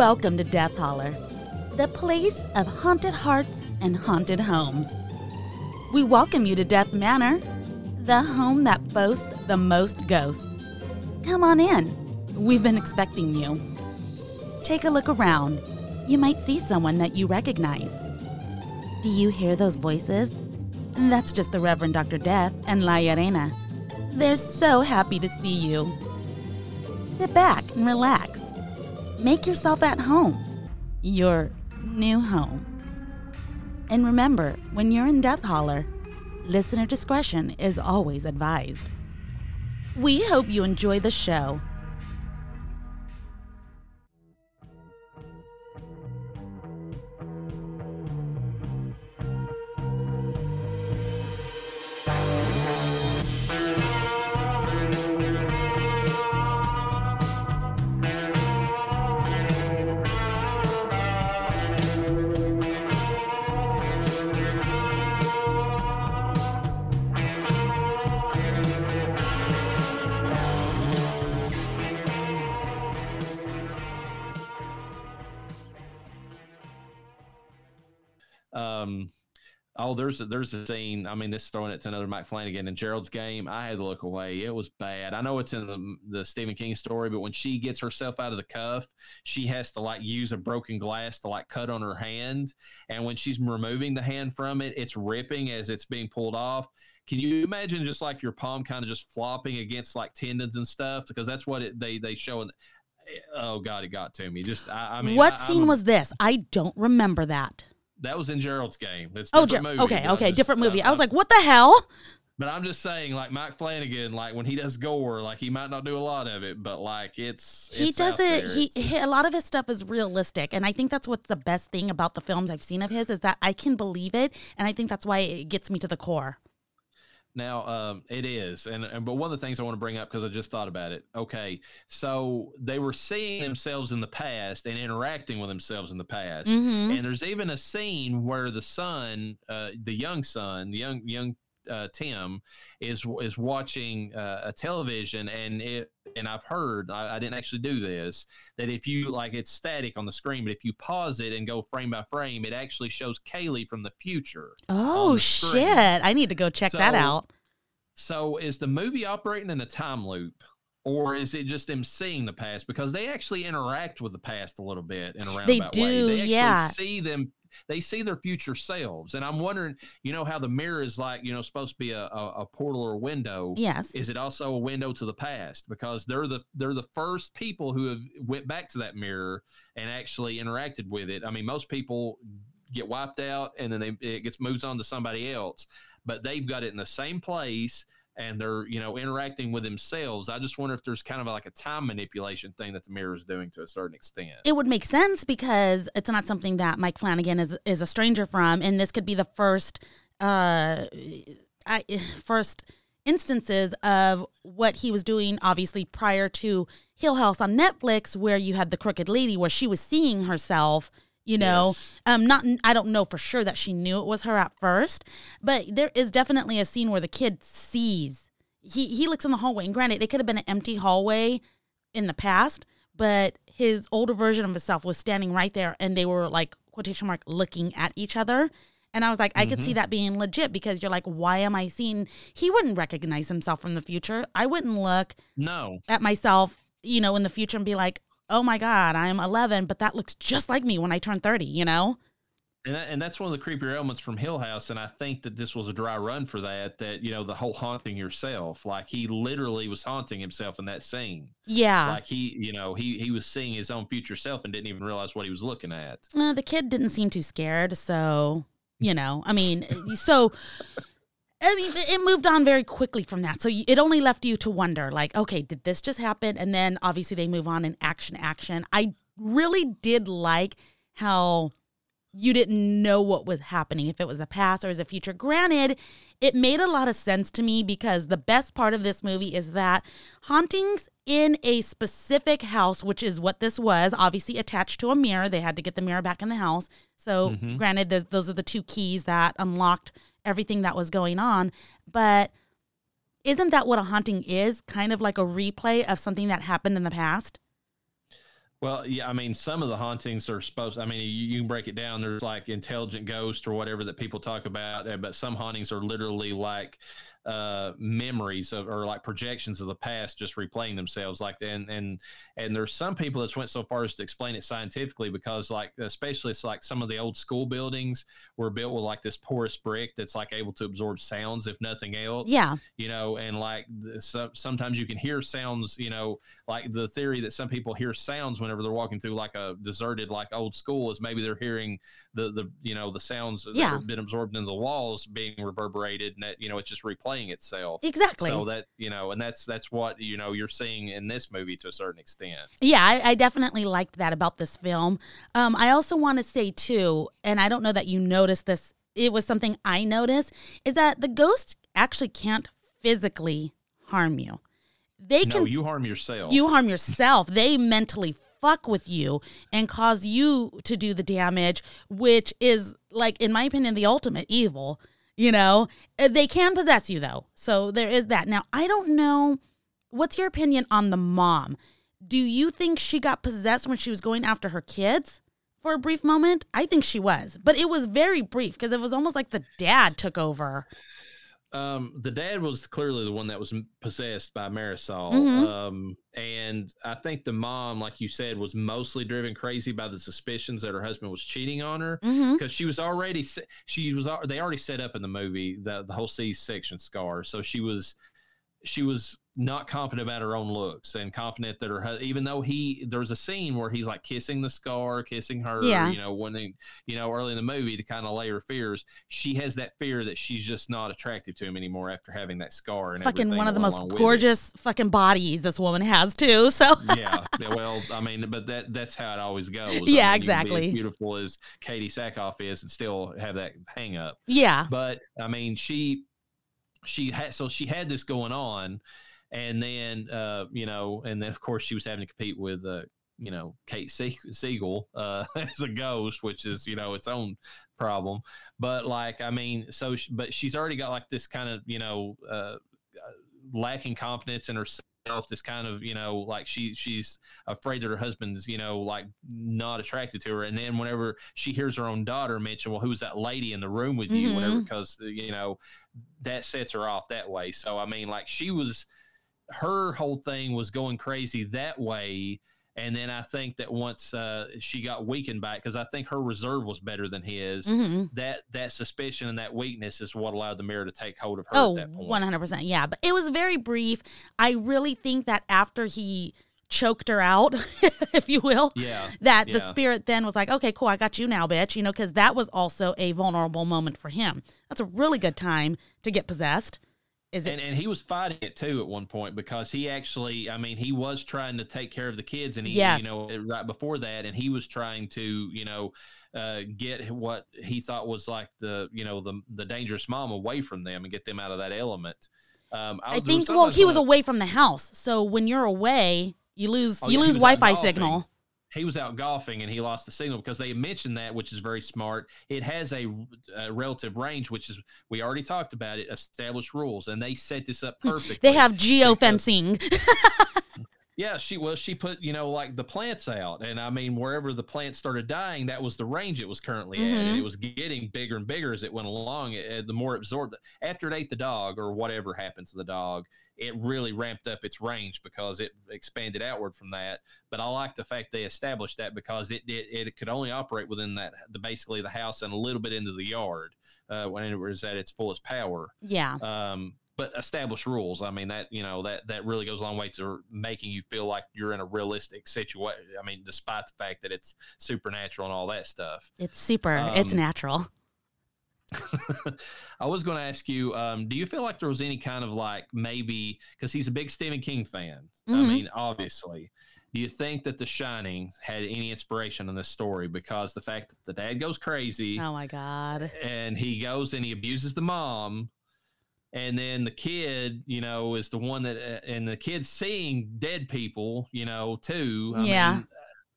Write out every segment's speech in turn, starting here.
Welcome to Death Holler, the place of haunted hearts and haunted homes. We welcome you to Death Manor, the home that boasts the most ghosts. Come on in. We've been expecting you. Take a look around. You might see someone that you recognize. Do you hear those voices? That's just the Reverend Dr. Death and La Arena. They're so happy to see you. Sit back and relax. Make yourself at home. Your new home. And remember, when you're in Death Holler, listener discretion is always advised. We hope you enjoy the show. Oh, there's a, there's a scene. I mean, this is throwing it to another Mike Flanagan in Gerald's game. I had to look away. It was bad. I know it's in the, the Stephen King story, but when she gets herself out of the cuff, she has to like use a broken glass to like cut on her hand, and when she's removing the hand from it, it's ripping as it's being pulled off. Can you imagine just like your palm kind of just flopping against like tendons and stuff? Because that's what it, they they show. In, eh, oh God, it got to me. Just I, I mean, what I, scene I'm- was this? I don't remember that. That was in Gerald's game. It's Oh, different Ger- movie, okay, okay, just- different movie. uh, I was like, what the hell? but I'm just saying, like Mike Flanagan, like when he does gore, like he might not do a lot of it, but like it's He it's does out it. He, he a lot of his stuff is realistic, and I think that's what's the best thing about the films I've seen of his is that I can believe it, and I think that's why it gets me to the core. Now, um, it is, and, and but one of the things I want to bring up because I just thought about it. Okay, so they were seeing themselves in the past and interacting with themselves in the past, Mhm. and there's even a scene where the son, uh, the young son, the young young uh, Tim, is is watching uh, a television, and it and I've heard I, I didn't actually do this that if you like it's static on the screen, but if you pause it and go frame by frame, it actually shows Kaylie from the future. Oh the shit! I need to go check that out. So is the movie operating in a time loop? Or is it just them seeing the past? Because they actually interact with the past a little bit in a roundabout way. do, They actually yeah. see them they see their future selves. And I'm wondering, you know, how the mirror is like, you know, supposed to be a, a, a portal or a window. Yes. Is it also a window to the past? Because they're the they're the first people who have went back to that mirror and actually interacted with it. I mean, most people get wiped out and then they it gets moves on to somebody else, but they've got it in the same place and they're you know interacting with themselves. I just wonder if there's kind of like a time manipulation thing that the mirror is doing to a certain extent. It would make sense because it's not something that Mike Flanagan is is a stranger from, and this could be the first, uh, I, first instances of what he was doing. Obviously, prior to Hill House on Netflix, where you had the Crooked Lady, where she was seeing herself. You know, Yes. um, not I don't know for sure that she knew it was her at first, but there is definitely a scene where the kid sees he he looks in the hallway, and granted, it could have been an empty hallway in the past, but his older version of himself was standing right there and they were like quotation mark looking at each other. And I was like, I could see that being legit because you're like, why am I seeing he wouldn't recognize himself from the future. I wouldn't look No, at myself, you know, in the future and be like, oh my God, I'm 11, but that looks just like me when I turn 30, you know? And, that, and that's one of the creepier elements from Hill House, and I think that this was a dry run for that. That you know the whole haunting yourself, like he literally was haunting himself in that scene. Yeah. Like he, you know, he he was seeing his own future self and didn't even realize what he was looking at. Uh, the kid didn't seem too scared, so you know, I mean, so I mean, it moved on very quickly from that. So it only left you to wonder, like, okay, did this just happen? And then obviously they move on in action, action. I really did like how you didn't know what was happening if it was the past or was the future. Granted, it made a lot of sense to me because the best part of this movie is that hauntings in a specific house, which is what this was, obviously attached to a mirror. They had to get the mirror back in the house. So, Mhm. granted, those are the two keys that unlocked everything that was going on. But isn't that what a haunting is? Kind of like a replay of something that happened in the past? Well, yeah, I mean, some of the hauntings are supposed. I mean, you, you can break it down. There's like intelligent ghosts or whatever that people talk about, uh, but some hauntings are literally like uh, memories of, or like projections of the past just replaying themselves like and and and there's some people that went so far as to explain it scientifically because like especially it's like some of the old school buildings were built with like this porous brick that's like able to absorb sounds if nothing else Yeah. you know and like so, sometimes you can hear sounds you know like the theory that some people hear sounds whenever they're walking through like a deserted like old school is maybe they're hearing the the you know the sounds that Yeah. have been absorbed into the walls being reverberated and that you know it's just replaying itself Exactly. so that you know and that's that's what you know you're seeing in this movie to a certain extent Yeah, I, I definitely liked that about this film. Um, I also want to say too, and I don't know that you noticed this. It was something I noticed is that the ghost actually can't physically harm you. They no can you harm yourself you harm yourself. They mentally fuck with you and cause you to do the damage, which is like, in my opinion, the ultimate evil. You know, Uh, they can possess you though, so there is that. Now, I don't know. What's your opinion on the mom? Do you think she got possessed when she was going after her kids for a brief moment? I think she was, but it was very brief because it was almost like the dad took over. Um the dad was clearly the one that was possessed by marisol. Mhm. um and i think the mom like you said was mostly driven crazy by the suspicions that her husband was cheating on her. Because she was already she was they already set up in the movie the the whole C section scar, so she was she was not confident about her own looks and confident that her even though he there's a scene where he's like kissing the scar, kissing her, Yeah. you know, when they, you know early in the movie to kind of lay her fears. She has that fear that she's just not attractive to him anymore after having that scar and Fucking one of the most gorgeous fucking bodies this woman has too. So yeah, well, I mean, but that that's how it always goes. I Yeah, mean, you be exactly. as beautiful as Katee Sackhoff is, and still have that hang up. yeah, but I mean, she she had so she had this going on, and then uh, you know, and then of course she was having to compete with uh, you know Kate Se- Siegel uh, as a ghost, which is you know its own problem. But like, I mean, so she, but she's already got like this kind of you know uh, uh, lacking confidence in herself. This kind of you know like she she's afraid that her husband's you know like not attracted to her, and then whenever she hears her own daughter mention, well, who's that lady in the room with you, whatever, Mhm. because you know that sets her off that way. So I mean, like she was, her whole thing was going crazy that way. And then I think that once uh, she got weakened by it, because I think her reserve was better than his, hmm that that suspicion and that weakness is what allowed the mirror to take hold of her Oh, at that point. 100%. Yeah. But it was very brief. I really think that after he choked her out, if you will, Yeah, that the spirit then was like, okay, cool, I got you now, bitch. You know, because that was also a vulnerable moment for him. That's a really good time to get possessed. Is it? and and he was fighting it too at one point because he actually, I mean, he was trying to take care of the kids, and he, Yes. you know, right before that, and he was trying to, you know, uh, get what he thought was like the, you know, the the dangerous mom away from them and get them out of that element. Um, I was think, well, he was away from the house. So when you're away, you lose Oh, you yeah, lose Wi Fi golfing. signal. He was out golfing and he lost the signal because they mentioned that, which is very smart. It has a, a relative range, which is we already talked about it, established rules, and they set this up perfectly. They have geofencing. Yeah, she well, she put you know like the plants out, and I mean wherever the plants started dying, that was the range it was currently at, and it was getting bigger and bigger as it went along. It, it- the more absorbed, after it ate the dog or whatever happened to the dog, it really ramped up its range because it expanded outward from that. But I like the fact they established that because it it, it could only operate within that the basically the house and a little bit into the yard uh, when it was at its fullest power yeah. um, but establish rules. I mean that you know that that really goes a long way to making you feel like you're in a realistic situation. I mean, despite the fact that it's supernatural and all that stuff. It's super. it's Um, natural. I was going to ask you, um, do you feel like there was any kind of like maybe because he's a big Stephen King fan? I Mhm. mean, obviously. Do you think that The Shining had any inspiration in this story? Because the fact that the dad goes crazy, Oh my god. and he goes and he abuses the mom and then the kid you know is the one that uh, and the kid's seeing dead people you know too I Yeah. mean,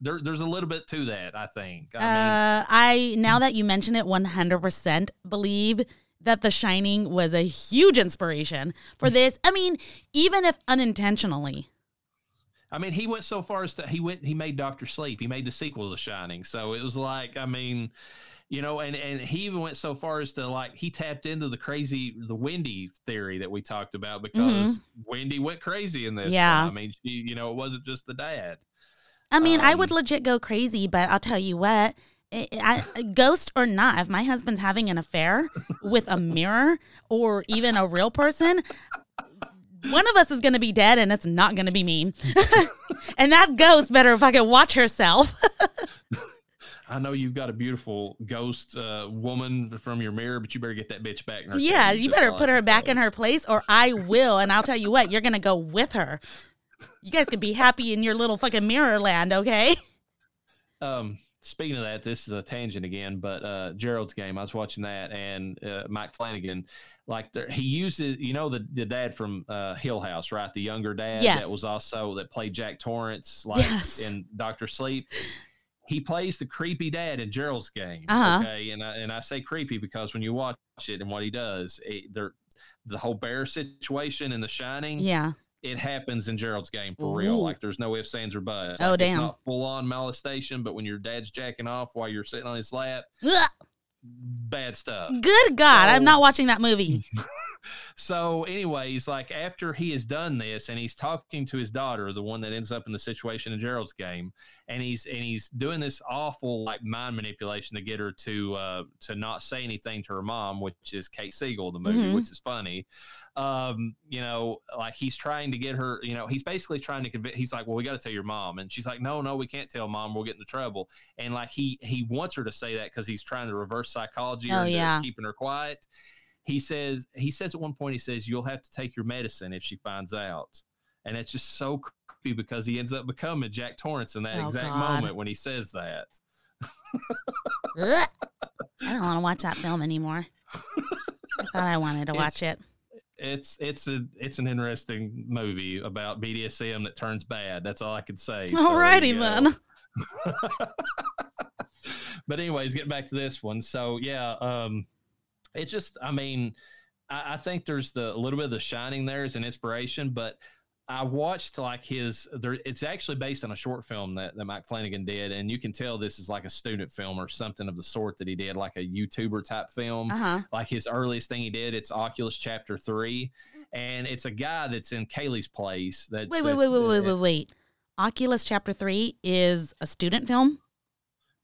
there, there's a little bit to that i think i uh, I now that you mention it, one hundred percent believe that The Shining was a huge inspiration for this. I mean, even if unintentionally. I mean, he went so far as that he went he made Doctor Sleep. He made the sequel to Shining. So it was like, I mean, you know, and and he even went so far as to like he tapped into the crazy the Wendy theory that we talked about because mm-hmm. Wendy went crazy in this. Yeah, one. I mean, she, you know, it wasn't just the dad. I mean, um, I would um, legit go crazy, but I'll tell you what. I, ghost or not, if my husband's having an affair with a mirror or even a real person, one of us is going to be dead and it's not going to be me. and that ghost better fucking watch herself. I know you've got a beautiful ghost uh, woman from your mirror, but you better get that bitch back. yeah, you better put her back in her place, or I will. And I'll tell you what, you're gonna go with her. You guys can be happy in your little fucking mirror land, okay? Um, speaking of that, this is a tangent again, but uh, Gerald's game. I was watching that, and uh, Mike Flanagan, like he uses, you know, the the dad from uh, Hill House, right? The younger dad yes. that was also that played Jack Torrance, like yes. in Doctor Sleep he plays the creepy dad in Gerald's game. Uh-huh. Okay, and I, and I say creepy because when you watch it and what he does, it, the whole bear situation in The Shining. Yeah. It happens in Gerald's game for Ooh. real. Like there's no ifs, ands, or buts. Oh like, damn! It's not full on molestation, but when your dad's jacking off while you're sitting on his lap, Ugh. bad stuff. Good God, so, I'm not watching that movie. so anyways like after he has done this and he's talking to his daughter the one that ends up in the situation in gerald's game and he's and he's doing this awful like mind manipulation to get her to uh to not say anything to her mom which is kate siegel the movie mm-hmm. which is funny um you know like he's trying to get her you know he's basically trying to convince he's like well we got to tell your mom and she's like no no we can't tell mom we'll get into trouble and like he he wants her to say that because he's trying to reverse psychology oh, yeah. keeping her quiet he says he says at one point he says you'll have to take your medicine if she finds out and it's just so creepy because he ends up becoming jack torrance in that oh, exact God. moment when he says that i don't want to watch that film anymore i thought i wanted to watch it's, it it's it's a it's an interesting movie about BDSM that turns bad. That's all I can say. Alrighty so, then. but anyways, getting back to this one. So yeah, um, it's just, I mean, I, I think there's the a little bit of the shining there as an inspiration, but I watched like his there it's actually based on a short film that, that Mike Flanagan did, and you can tell this is like a student film or something of the sort that he did, like a YouTuber type film. Uh-huh. Like his earliest thing he did, it's Oculus Chapter Three, and it's a guy that's in Kaylie's place. That wait, wait, wait, wait, wait, wait, wait. Oculus Chapter Three is a student film.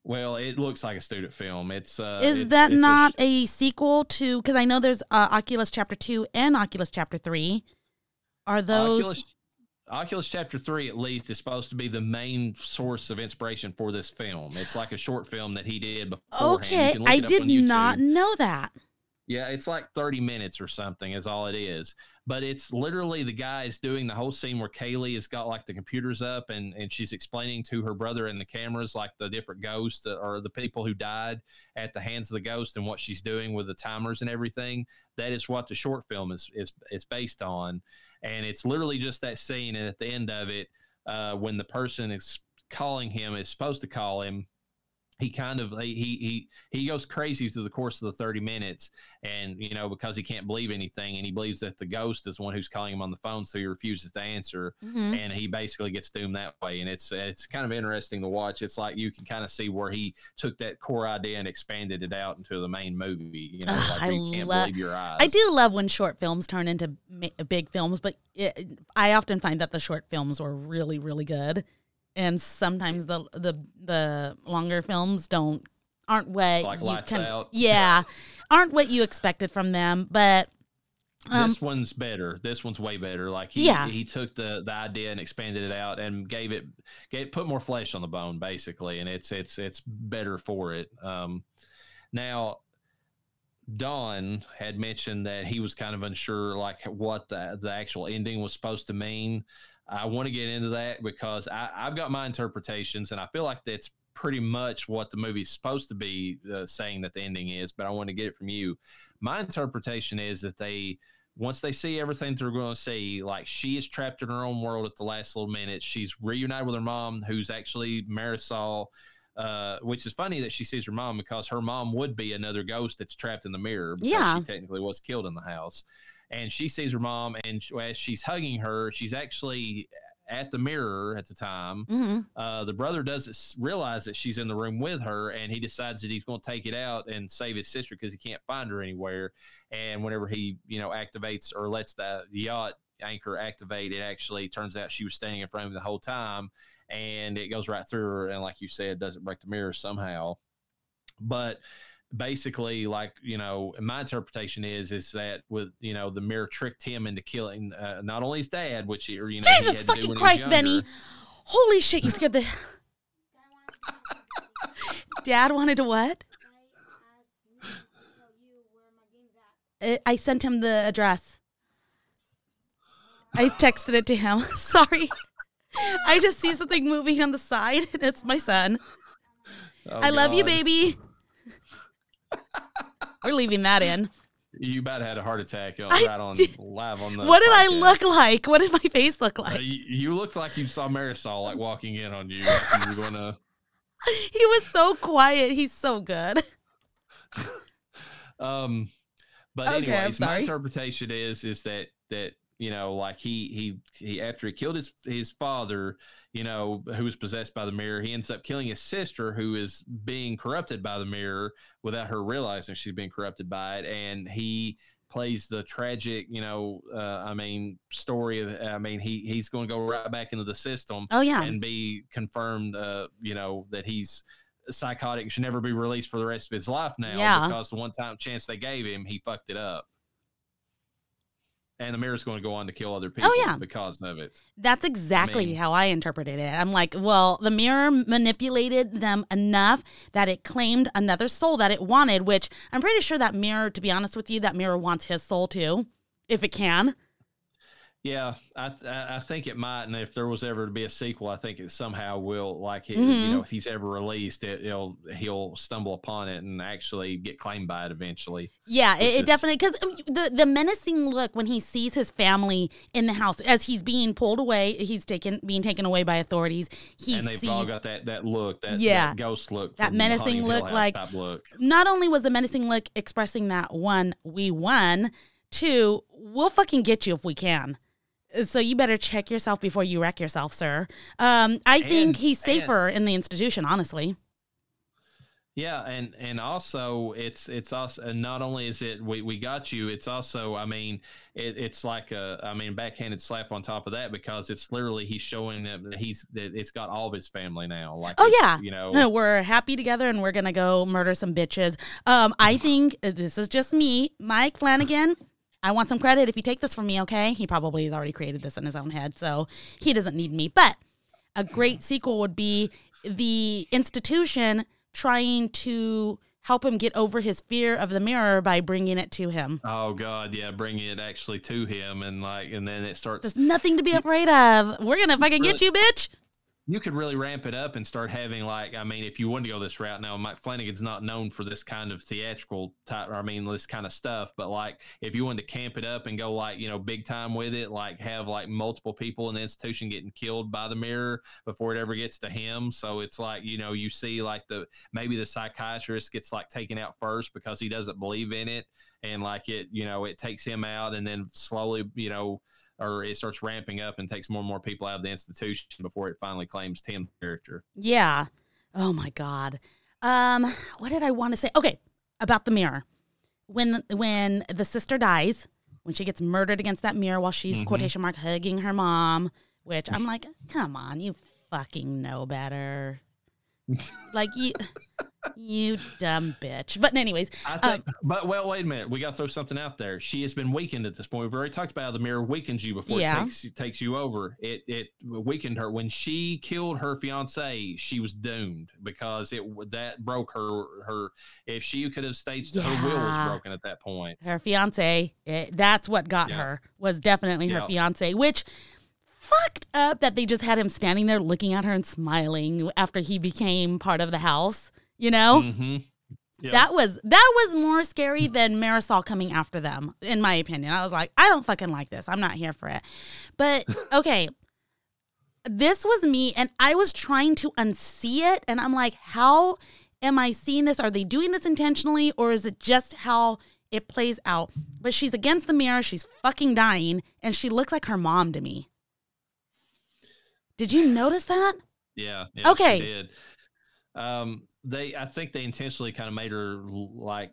Well, it looks like a student film. It's uh, is it's, that it's not a, sh- a sequel to? Because I know there's uh, Oculus Chapter Two and Oculus Chapter Three. Are those Oculus, Oculus Chapter Three at least is supposed to be the main source of inspiration for this film? It's like a short film that he did before. Okay, I did not know that. Yeah, it's like 30 minutes or something is all it is. But it's literally the guy is doing the whole scene where Kaylie has got like the computers up and, and she's explaining to her brother and the cameras like the different ghosts or the people who died at the hands of the ghost and what she's doing with the timers and everything. That is what the short film is is, is based on. And it's literally just that scene. And at the end of it, uh, when the person is calling him is supposed to call him he kind of he he he goes crazy through the course of the 30 minutes and you know because he can't believe anything and he believes that the ghost is the one who's calling him on the phone so he refuses to answer mm-hmm. and he basically gets doomed that way. And it's it's kind of interesting to watch. It's like you can kind of see where he took that core idea and expanded it out into the main movie you know like I you can't lo- believe your eyes. I do love when short films turn into big films but it, I often find that the short films are really really good and sometimes the the the longer films don't aren't what like you can yeah aren't what you expected from them but um, this one's better. This one's way better. Like he yeah. he took the the idea and expanded it out and gave it gave put more flesh on the bone basically, and it's it's it's better for it. Um, now, Don had mentioned that he was kind of unsure like what the the actual ending was supposed to mean. I want to get into that because I, have got my interpretations, and I feel like that's pretty much what the movie's supposed to be uh, saying that the ending is. But I want to get it from you. My interpretation is that they, once they see everything they're going to see, like she is trapped in her own world at the last little minute. She's reunited with her mom, who's actually Marisol. Uh, which is funny that she sees her mom because her mom would be another ghost that's trapped in the mirror. yeah, she technically was killed in the house and she sees her mom and as she's hugging her she's actually at the mirror at the time. hmm Uh, the brother doesn't realize that she's in the room with her, and he decides that he's going to take it out and save his sister because he can't find her anywhere. And whenever he, you know, activates or lets the yacht anchor activate, it actually turns out she was standing in front of him the whole time, and it goes right through her. And like you said, doesn't break the mirror somehow. But basically, like you know, my interpretation is is that with you know the mirror tricked him into killing uh, not only his dad, which he, or, you know, he Jesus had to do fucking Christ, Benny! Holy shit! You scared the. Dad wanted to what? I sent him the address. I texted it to him. Sorry. I just see something moving on the side, and it's my son. Oh, I love you, baby. We're leaving that in. You about had a heart attack on, I right on did. live on the. What did I look like? What did my face look Uh, like? you, you looked like you saw Marisol like walking in on you. Like you gonna. He was so quiet. He's so good. Um, but Okay, anyways, my interpretation is is that that you know like he he he after he killed his his father, you know, who was possessed by the mirror, he ends up killing his sister who is being corrupted by the mirror without her realizing she's being corrupted by it, and he plays the tragic, you know, uh, I mean, story of, I mean, he he's going to go right back into the system Oh yeah. and be confirmed, uh, you know, that he's psychotic and should never be released for the rest of his life now Yeah. because the one time chance they gave him, he fucked it up. And the mirror's going to go on to kill other oh, people Oh, yeah. because of it. That's exactly mean- how I interpreted it. I'm like, well, the mirror manipulated them enough that it claimed another soul that it wanted, which I'm pretty sure that mirror, to be honest with you, that mirror wants his soul too, if it can. Yeah, I th- I think it might, and if there was ever to be a sequel, I think it somehow will. Like, it, you mm-hmm. know, if he's ever released, it, he'll he'll stumble upon it and actually get claimed by it eventually. Yeah, it, definitely because um, the the menacing look when he sees his family in the house as he's being pulled away, he's taken being taken away by authorities. He and they've sees all got that that look, that, Yeah. that ghost look, That menacing Haunting of Hill look, like- look. not only was the menacing look expressing that one, we won, two, we'll fucking get you if we can. So you better check yourself before you wreck yourself, sir. Um, I think And- he's and- safer in the institution, honestly. Yeah, and and also it's it's also and not only is it we, we got you, it's also I mean it, it's like a I mean backhanded slap on top of that because it's literally he's showing that he's that it's got all of his family now. Like Oh, yeah. you know We're happy together and we're gonna go murder some bitches. Um, I think uh, this is just me, Mike Flanagan. I want some credit if you take this from me, okay? He probably has already created this in his own head, so he doesn't need me. But a great sequel would be the institution trying to help him get over his fear of the mirror by bringing it to him. Oh God, yeah, bringing it actually to him and like and then it starts There's nothing to be afraid of. We're gonna fucking get you, bitch. You could really ramp it up and start having like I mean, if you wanted to go this route now, Mike Flanagan's not known for this kind of theatrical type. I mean, this kind of stuff. But like, if you wanted to camp it up and go like you know big time with it, like have like multiple people in the institution getting killed by the mirror before it ever gets to him. So it's like you know you see like the maybe the psychiatrist gets like taken out first because he doesn't believe in it, and like it you know it takes him out, and then slowly you know or it starts ramping up and takes more and more people out of the institution before it finally claims Tim's character. Yeah. Oh my god. Um, what did I want to say? Okay, about the mirror. When when the sister dies, when she gets murdered against that mirror while she's Mhm. quotation mark hugging her mom, which I'm like, come on, you fucking know better. like you you dumb bitch. But anyways, I Um, think, but well, wait a minute. We got to throw something out there. She has been weakened at this point. We've already talked about how the mirror weakens you before Yeah. it takes takes you over. It it weakened her when she killed her fiance. She was doomed because it that broke her her. If she could have stayed, her will was broken at that point. her fiance, it, that's what got Yeah. her. Was definitely her Yeah. fiance, which fucked up that they just had him standing there looking at her and smiling after he became part of the house, you know? Mm-hmm. Yeah. That was that was more scary than Marisol coming after them, in my opinion. I was like, I don't fucking like this. I'm not here for it. But okay, this was me, and I was trying to unsee it, and I'm like, how am I seeing this? Are they doing this intentionally, or is it just how it plays out? But she's against the mirror. She's fucking dying, and she looks like her mom to me. Did you notice that? Yeah. yeah Okay. Um, they, I think they intentionally kind of made her like,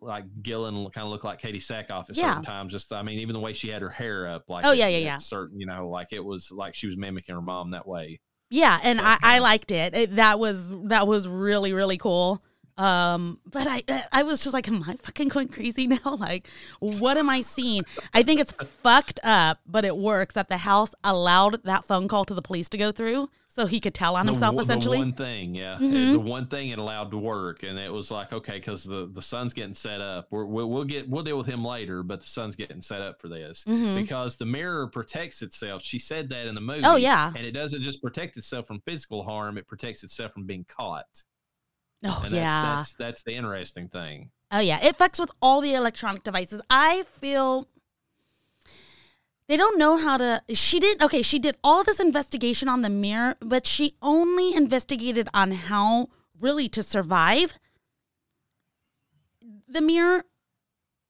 like Gillan kind of look like Katee Sackhoff at Yeah. certain times. Just, I mean, even the way she had her hair up, like, Oh, yeah, yeah, yeah. Certain, you know, like it was like she was mimicking her mom that way. Yeah, and I, I liked it. it. That was that was really really cool. Um, but I I was just like, am I fucking going crazy now? Like, what am I seeing? I think it's fucked up, but it works that the house allowed that phone call to the police to go through, so he could tell on The himself essentially. The one thing, yeah, Mhm. the one thing it allowed to work, and it was like, okay, because the the sun's getting set up. We're, we'll we'll get we'll deal with him later, but the sun's getting set up for this Mhm. because the mirror protects itself. She said that in the movie. Oh, yeah. and it doesn't just protect itself from physical harm; it protects itself from being caught. Oh And yeah. that's, that's that's the interesting thing. Oh yeah, it fucks with all the electronic devices. I feel they don't know how to she didn't. okay, she did all this investigation on the mirror, but she only investigated on how really to survive the mirror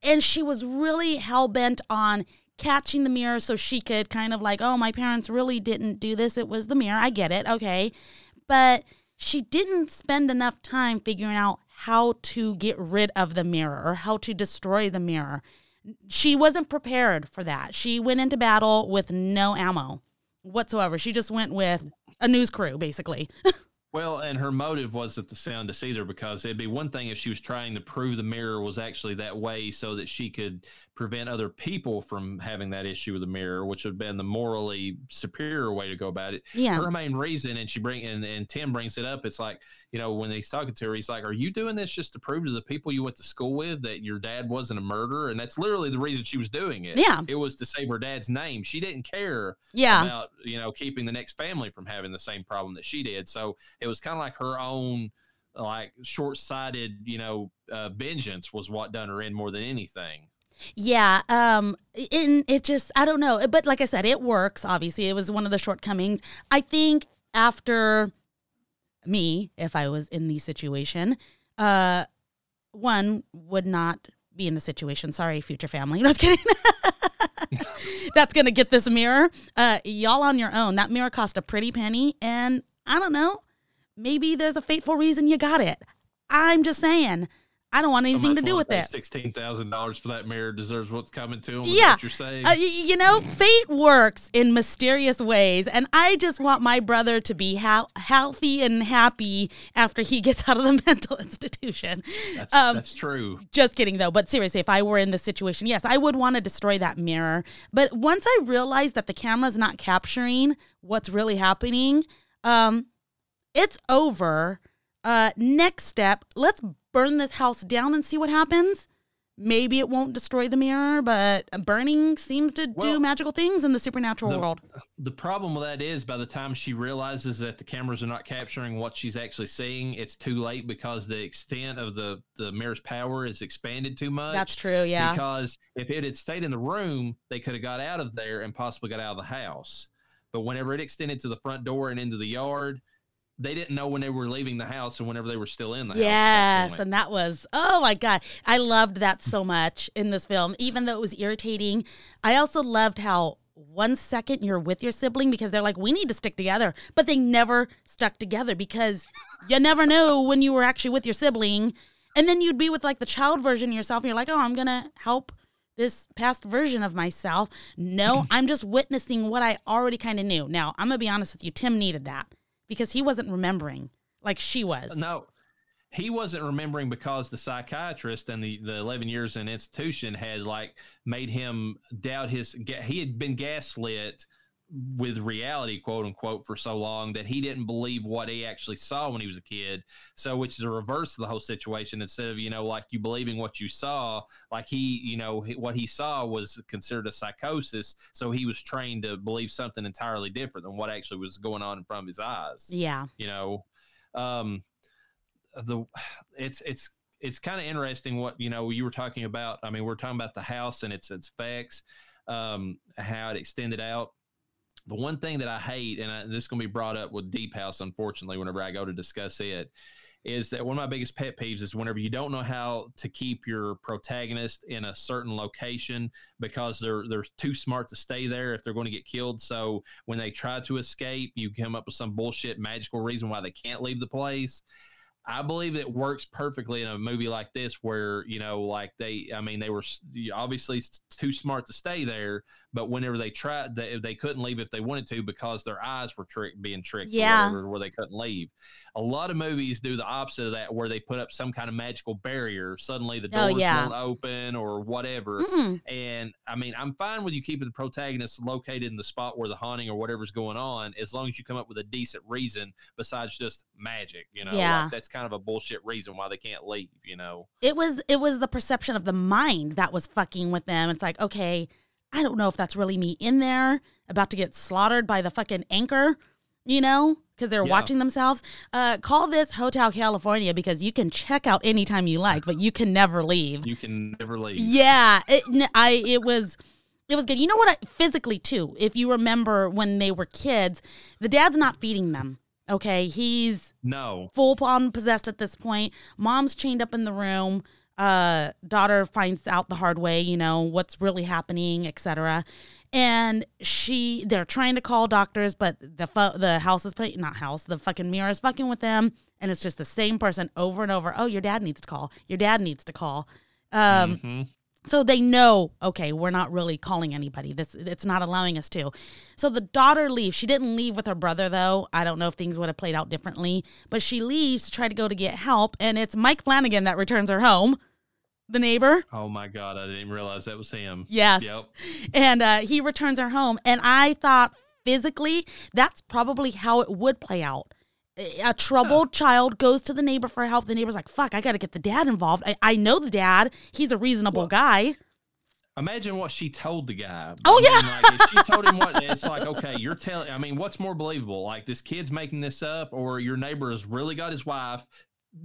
and she was really hell bent on catching the mirror so she could kind of like, oh, my parents really didn't do this. It was the mirror. I get it. Okay. But she didn't spend enough time figuring out how to get rid of the mirror or how to destroy the mirror. She wasn't prepared for that. She went into battle with no ammo whatsoever. She just went with a news crew, basically. Well, and her motive wasn't the sound deceiver because it'd be one thing if she was trying to prove the mirror was actually that way so that she could prevent other people from having that issue with the mirror, which would have been the morally superior way to go about it. Yeah. Her main reason, and she bring and, and Tim brings it up, it's like, you know, when he's talking to her, he's like, Are you doing this just to prove to the people you went to school with that your dad wasn't a murderer? And that's literally the reason she was doing it. Yeah. It was to save her dad's name. She didn't care Yeah. about you know keeping the next family from having the same problem that she did. So it was kind of like her own like short-sighted you know uh, vengeance was what done her in more than anything. Yeah, um and it just I don't know, but like I said, it works obviously. It was one of the shortcomings. I think after me, if I was in the situation, uh one would not be in the situation. Sorry, future family. No, was kidding. That's gonna get this mirror. Uh y'all on your own. That mirror cost a pretty penny, and I don't know. Maybe there's a fateful reason you got it. I'm just saying. I don't want anything to do with it. Sixteen thousand dollars for that mirror deserves what's coming to him. Yeah. what you're saying. Uh, you know, fate works in mysterious ways, and I just want my brother to be hal- healthy and happy after he gets out of the mental institution. that's, um, that's true. Just kidding, though. But seriously, if I were in this situation, yes, I would want to destroy that mirror. But once I realized that the camera's not capturing what's really happening, um, it's over. Uh, next step, let's burn this house down and see what happens. Maybe it won't destroy the mirror, but burning seems to do magical things in the supernatural the- world. The problem with that is by the time she realizes that the cameras are not capturing what she's actually seeing, it's too late because the extent of the the mirror's power is expanded too much. That's true, yeah. Because if it had stayed in the room, they could have got out of there and possibly got out of the house. But whenever it extended to the front door and into the yard, they didn't know when they were leaving the house and whenever they were still in the house. Yes, and that was oh my god, I loved that so much in this film. Even though it was irritating, I also loved how one second you're with your sibling because they're like, we need to stick together, but they never stuck together because you never know when you were actually with your sibling, and then you'd be with like the child version of yourself, and you're like, oh, I'm gonna help this past version of myself. No, I'm just witnessing what I already kind of knew. Now, I'm gonna be honest with you, Tim needed that because he wasn't remembering like she was. No, he wasn't remembering because the psychiatrist and the, the 11 years in institution had like made him doubt his, he had been gaslit with reality, quote unquote, for so long that he didn't believe what he actually saw when he was a kid. So, which is a reverse of the whole situation. Instead of, you know, like you believing what you saw, like he, you know, what he saw was considered a psychosis. So he was trained to believe something entirely different than what actually was going on in front of his eyes Yeah. you know um the it's it's it's kind of interesting what you know you were talking about i mean we're talking about the house and its its effects um how it extended out the one thing that i hate and I, this is going to be brought up with deep house unfortunately whenever i go to discuss it is that one of my biggest pet peeves is whenever you don't know how to keep your protagonist in a certain location because they're they're too smart to stay there if they're going to get killed. So when they try to escape, you come up with some bullshit magical reason why they can't leave the place. I believe it works perfectly in a movie like this, where you know, like they, I mean, they were obviously too smart to stay there, but whenever they tried, they, they couldn't leave if they wanted to because their eyes were tricked, being tricked, yeah, whatever, where they couldn't leave. A lot of movies do the opposite of that, where they put up some kind of magical barrier. Suddenly, the oh, doors oh, yeah. won't open or whatever. Mm-mm. And I mean, I'm fine with you keeping the protagonist located in the spot where the haunting or whatever's going on, as long as you come up with a decent reason besides just magic. You know, yeah. Like that's kind of a bullshit reason why they can't leave. You know, it was it was the perception of the mind that was fucking with them. It's like okay I don't know if that's really me in there about to get slaughtered by the fucking anchor, you know, because they're yeah. watching themselves. Uh, call this Hotel California because you can check out anytime you like, but you can never leave. You can never leave. Yeah, it, I it was it was good. You know what? I, physically too. If you remember when they were kids, the dad's not feeding them. Okay, he's no full on possessed at this point. Mom's chained up in the room uh, daughter finds out the hard way, you know, what's really happening, etc. And she, they're trying to call doctors, but the fu- the house is playing, not house, the fucking mirror is fucking with them, and it's just the same person over and over. Oh, your dad needs to call. Your dad needs to call. Um, mm-hmm. So they know, okay, we're not really calling anybody. This it's not allowing us to. So the daughter leaves. She didn't leave with her brother though. I don't know if things would have played out differently, but she leaves to try to go to get help and it's Mike Flanagan that returns her home. The neighbor. Oh my god, I didn't realize that was him. Yes. Yep. And uh, he returns her home and I thought physically that's probably how it would play out a troubled child goes to the neighbor for help. The neighbor's like, fuck, I got to get the dad involved. I, I know the dad. He's a reasonable well, guy. Imagine what she told the guy. Oh, I yeah. Mean, like, she told him what, it's like, okay, you're telling, I mean, what's more believable? Like this kid's making this up, or your neighbor has really got his wife,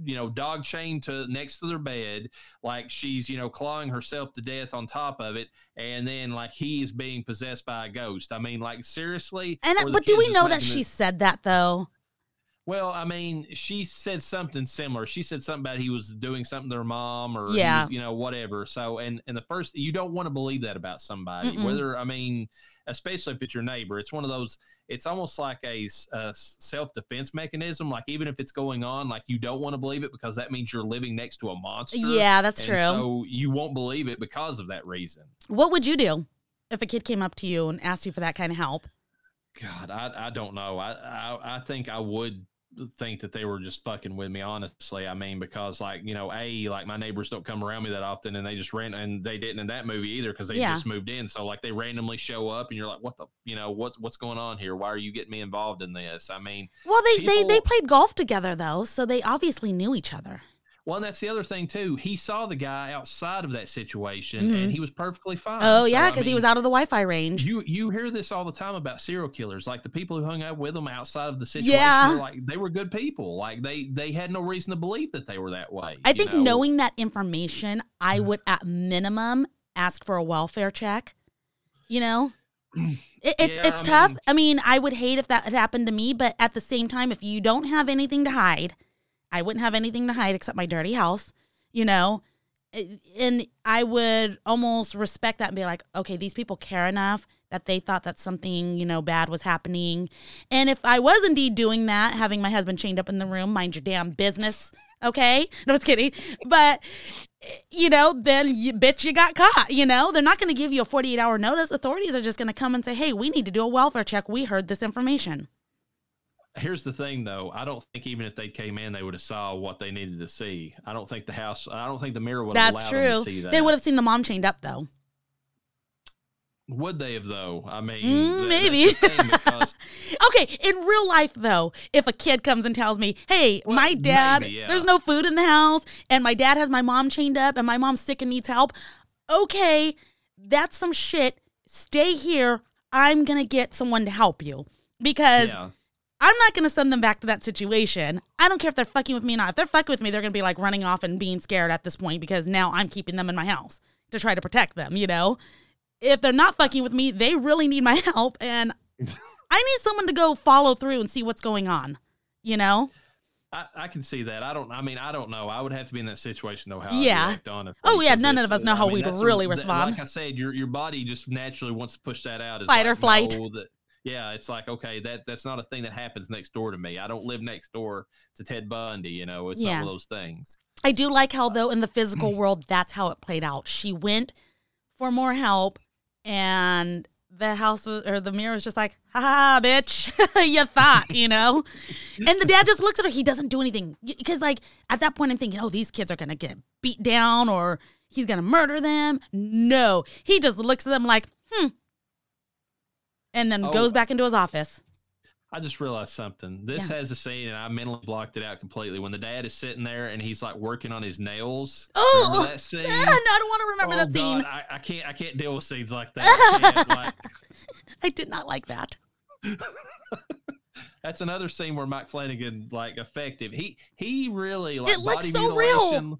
you know, dog chained to next to their bed, like she's, you know, clawing herself to death on top of it, and then like he is being possessed by a ghost. I mean, like seriously. And but do we know that she said that though? Well, I mean, she said something similar. She said something about he was doing something to her mom or yeah. Was, you know, whatever. So and and the first you don't want to believe that about somebody. Mm-mm. Whether I mean, especially if it's your neighbor, it's one of those it's almost like a, a self-defense mechanism like even if it's going on like you don't want to believe it because that means you're living next to a monster. Yeah, that's and true. So you won't believe it because of that reason. What would you do if a kid came up to you and asked you for that kind of help? God, I, I don't know. I, I I think I would think that they were just fucking with me honestly i mean because like you know a like my neighbors don't come around me that often and they just ran and they didn't in that movie either because they yeah. just moved in. So like they randomly show up and you're like what the you know what what's going on here? Why are you getting me involved in this? I mean well they people, they they played golf together though so they obviously knew each other well, and that's the other thing too. He saw the guy outside of that situation, mm-hmm. and he was perfectly fine. Oh so, yeah, because I mean, he was out of the Wi-Fi range. You you hear this all the time about serial killers, like the people who hung out with them outside of the situation. Yeah, were like they were good people. Like they they had no reason to believe that they were that way. I think know? knowing that information, I mm-hmm. would at minimum ask for a welfare check. You know. It, it's yeah, it's I tough. Mean, I mean, I would hate if that had happened to me, but at the same time, if you don't have anything to hide, I wouldn't have anything to hide except my dirty house, you know? And I would almost respect that and be like, okay, these people care enough that they thought that something, you know, bad was happening. And if I was indeed doing that, having my husband chained up in the room, mind your damn business, okay? No, I was kidding. But, you know, then you, bitch, you got caught, you know? They're not going to give you a 48 hour notice. Authorities are just going to come and say, hey, we need to do a welfare check. We heard this information here's the thing though. I don't think even if they came in they would have saw what they needed to see. I don't think the house i don't think the mirror would have that's true. that. they would have seen the mom chained up though. Would they have though? I mean mm, maybe. because... okay in real life though if a kid comes and tells me hey well, my dad maybe, yeah. there's no food in the house and my dad has my mom chained up and my mom's sick and needs help okay that's some shit. Stay here. I'm gonna get someone to help you. Because yeah I'm not going to send them back to that situation. I don't care if they're fucking with me or not. If they're fucking with me, they're going to be like running off and being scared at this point because now I'm keeping them in my house to try to protect them, you know? If they're not fucking with me, they really need my help and I need someone to go follow through and see what's going on, you know? I, I can see that. I don't. I mean, I don't know. I would have to be in that situation though. How Yeah. I react, honestly, Oh, yeah. none of us know I how mean, we'd that's a- really that- respond. Like I said, your your body just naturally wants to push that out. Fight or flight. no, that- yeah, it's like okay, that that's not a thing that happens next door to me. I don't live next door to Ted Bundy. You know, it's Yeah. not one of those things. I do like how though in the physical world that's how it played out. She went for more help and the house was or the mirror was just like, ha bitch. you thought, you know? and the dad just looks at her. He doesn't do anything. Because like at that point I'm thinking, oh, these kids are gonna get beat down or he's gonna murder them. No. He just looks at them like, hmm. And then Oh. goes back into his office. I just realized something. This Yeah. has a scene, and I mentally blocked it out completely. When the dad is sitting there and he's like working on his nails. Oh, that scene? no, I don't want to remember Oh, that scene. God, I, I can't. I can't deal with scenes like that. I like, I did not like that. that's another scene where Mike Flanagan like effective. He he really like It looks body so real.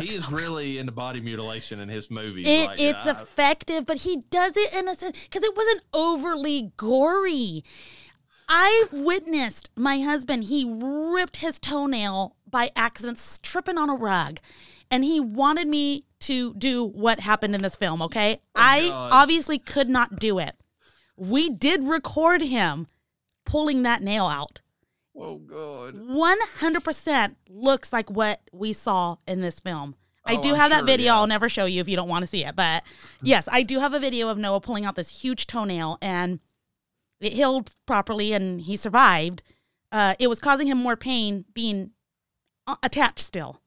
He is so real. really into body mutilation in his movies. It, like, it's I- effective, but he does it in a sense because it wasn't overly gory. I've witnessed my husband, he ripped his toenail by accident, tripping on a rug. And he wanted me to do what happened in this film, okay? Oh, I Oh, God. obviously could not do it. We did record him pulling that nail out. Oh god. 100% looks like what we saw in this film. I Oh, do I'm have that sure, video. yeah. I'll never show you if you don't want to see it. But yes, I do have a video of Noah pulling out this huge toenail and it healed properly and he survived. Uh, it was causing him more pain being uh, attached still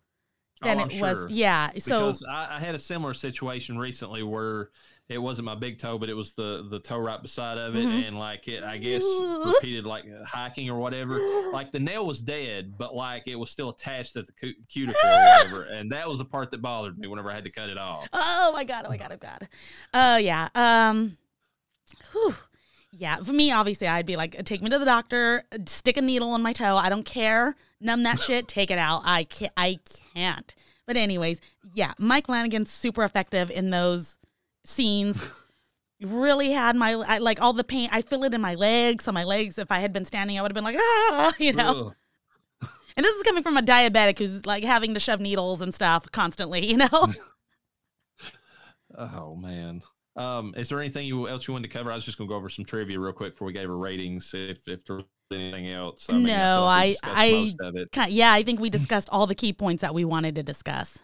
than Oh, I'm it sure. was. Yeah. So, because I, I had a similar situation recently where it wasn't my big toe, but it was the the toe right beside of it, Mhm. and like it, I guess repeated like uh, hiking or whatever. Like the nail was dead, but like it was still attached at the cu- cuticle or whatever, and that was the part that bothered me whenever I had to cut it off. oh my God. Oh my God. Oh God. Oh, yeah. Um, whew. Yeah, for me, obviously, I'd be like, take me to the doctor, stick a needle in my toe. I don't care. Numb that shit. Take it out. I can't. I can't. But anyways, yeah, Mike Flanagan's super effective in those scenes. Really had my I, like all the pain. I feel it in my legs. So my legs, if I had been standing, I would have been like, ah, you know. Ugh. And this is coming from a diabetic who's like having to shove needles and stuff constantly, you know. Oh man. Um, is there anything you, else you wanted to cover? I was just gonna go over some trivia real quick before we gave our ratings. If if there's anything else, I mean, No, I- I- most of. Yeah, I think we discussed all the key points that we wanted to discuss.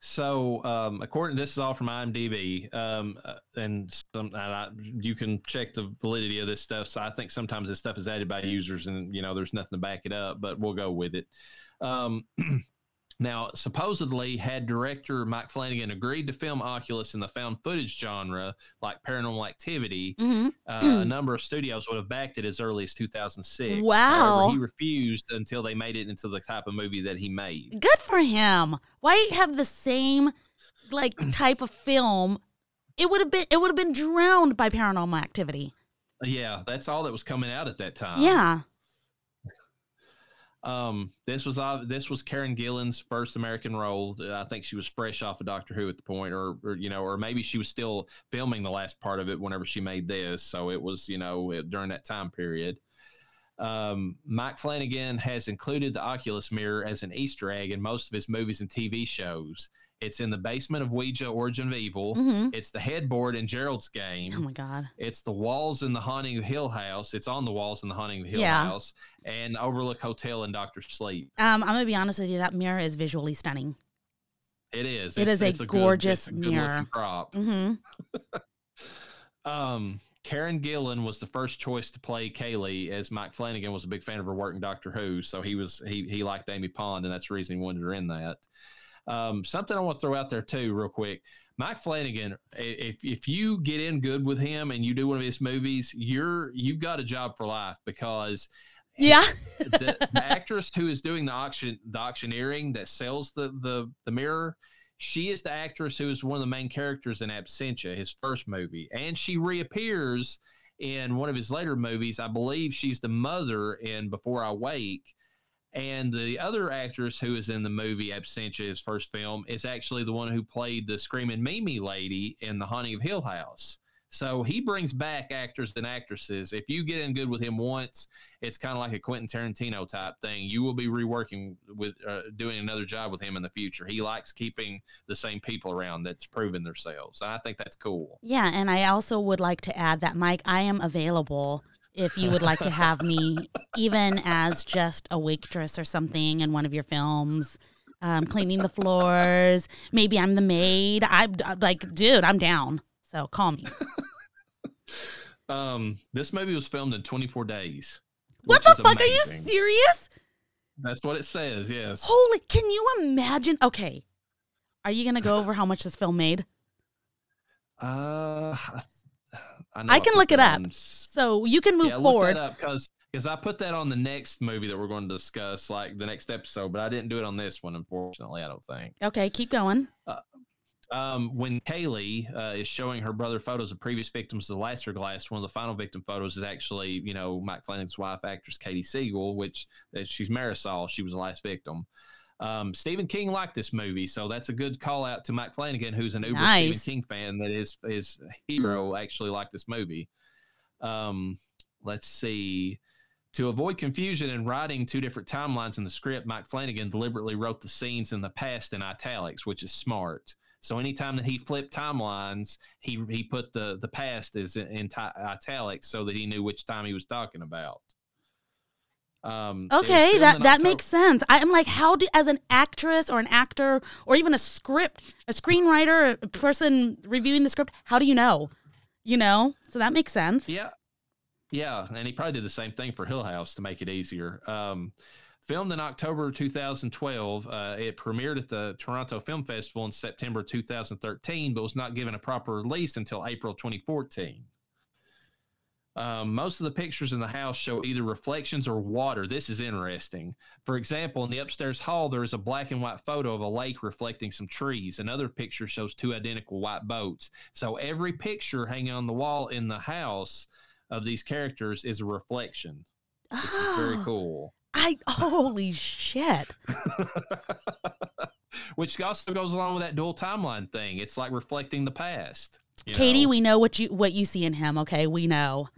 So, um, according this is all from IMDb, um, uh, and some and I, you can check the validity of this stuff. So, I think sometimes this stuff is added by users, and you know, there's nothing to back it up, but we'll go with it. Um, now, supposedly, had director Mike Flanagan agreed to film Oculus in the found footage genre, like Paranormal Activity, hmm uh, a number of studios would have backed it as early as 2006. Wow. However, he refused until they made it into the type of movie that he made. Good for him. Why have the same like type of film? It would have been it would have been drowned by paranormal activity. Yeah, that's all that was coming out at that time. yeah. Um, this was uh, this was Karen Gillan's first American role. I think she was fresh off of Doctor Who at the point, or, or you know, or maybe she was still filming the last part of it whenever she made this. So it was you know it- during that time period. Um, Mike Flanagan has included the Oculus mirror as an Easter egg in most of his movies and TV shows. It's in the basement of Ouija: Origin of Evil. hmm It's the headboard in Gerald's game. Oh my god. It's the walls in the Haunting of Hill House. It's on the walls in the Haunting of Hill Yeah. House and Overlook Hotel and Doctor Sleep. Um, I'm gonna be honest with you. That mirror is visually stunning. It is. It It's- is a it's good- gorgeous it's a mirror. prop. hmm Um, Karen Gillan was the first choice to play Kaylie, as Mike Flanagan was a big fan of her work in Doctor Who. So he was he he liked Amy Pond, and that's the reason he wanted her in that. Um, something I want to throw out there too, real quick. Mike Flanagan, if if you get in good with him and you do one of his movies, you're you've got a job for life because Yeah. the, the actress who is doing the auction the auctioneering that sells the the the mirror she is the actress who is one of the main characters in absentia his first movie and she reappears in one of his later movies i believe she's the mother in before i wake and the other actress who is in the movie absentia his first film is actually the one who played the screaming mimi lady in the haunting of hill house So he brings back actors and actresses. If you get in good with him once, it's kind of like a Quentin Tarantino type thing. You will be reworking with uh, doing another job with him in the future. He likes keeping the same people around that's proven themselves. I think that's cool. Yeah, and I also would like to add that Mike, I am available if you would like to have me even as just a waitress or something in one of your films. Um, cleaning the floors. Maybe I'm the maid. I'm like, dude, I'm down. So call me. um, this movie was filmed in 24 days. What the fuck? Amazing. Are you serious? That's what it says. Yes. Holy! Can you imagine? Okay, are you gonna go over how much this film made? Uh, I, I can look it up, so you can move yeah, forward. because because I put that on the next movie that we're going to discuss, like the next episode, but I didn't do it on this one, unfortunately. I don't think. Okay, keep going. Uh, um, when Kaylie uh, is showing her brother photos of previous victims of the Lasser Glass, one of the final victim photos is actually, you know, Mike Flanagan's wife, actress Katie Siegel, which uh, she's Marisol. She was the last victim. Um, Stephen King liked this movie, so that's a good call out to Mike Flanagan, who's an uber nice. Stephen King fan. That is his hero actually liked this movie. Um, let's see. To avoid confusion in writing two different timelines in the script, Mike Flanagan deliberately wrote the scenes in the past in italics, which is smart. So anytime that he flipped timelines, he he put the the past as in, in t- italics so that he knew which time he was talking about. Um, okay, that that makes sense. I am like, how do as an actress or an actor or even a script, a screenwriter, a person reviewing the script, how do you know? You know, so that makes sense. Yeah, yeah, and he probably did the same thing for Hill House to make it easier. Um, Filmed in October 2012, uh, it premiered at the Toronto Film Festival in September 2013, but was not given a proper release until April 2014. Um, most of the pictures in the house show either reflections or water. This is interesting. For example, in the upstairs hall, there is a black and white photo of a lake reflecting some trees. Another picture shows two identical white boats. So every picture hanging on the wall in the house of these characters is a reflection. Which oh. is very cool. I holy shit. Which also goes along with that dual timeline thing. It's like reflecting the past. Katie, know? we know what you what you see in him, okay? We know.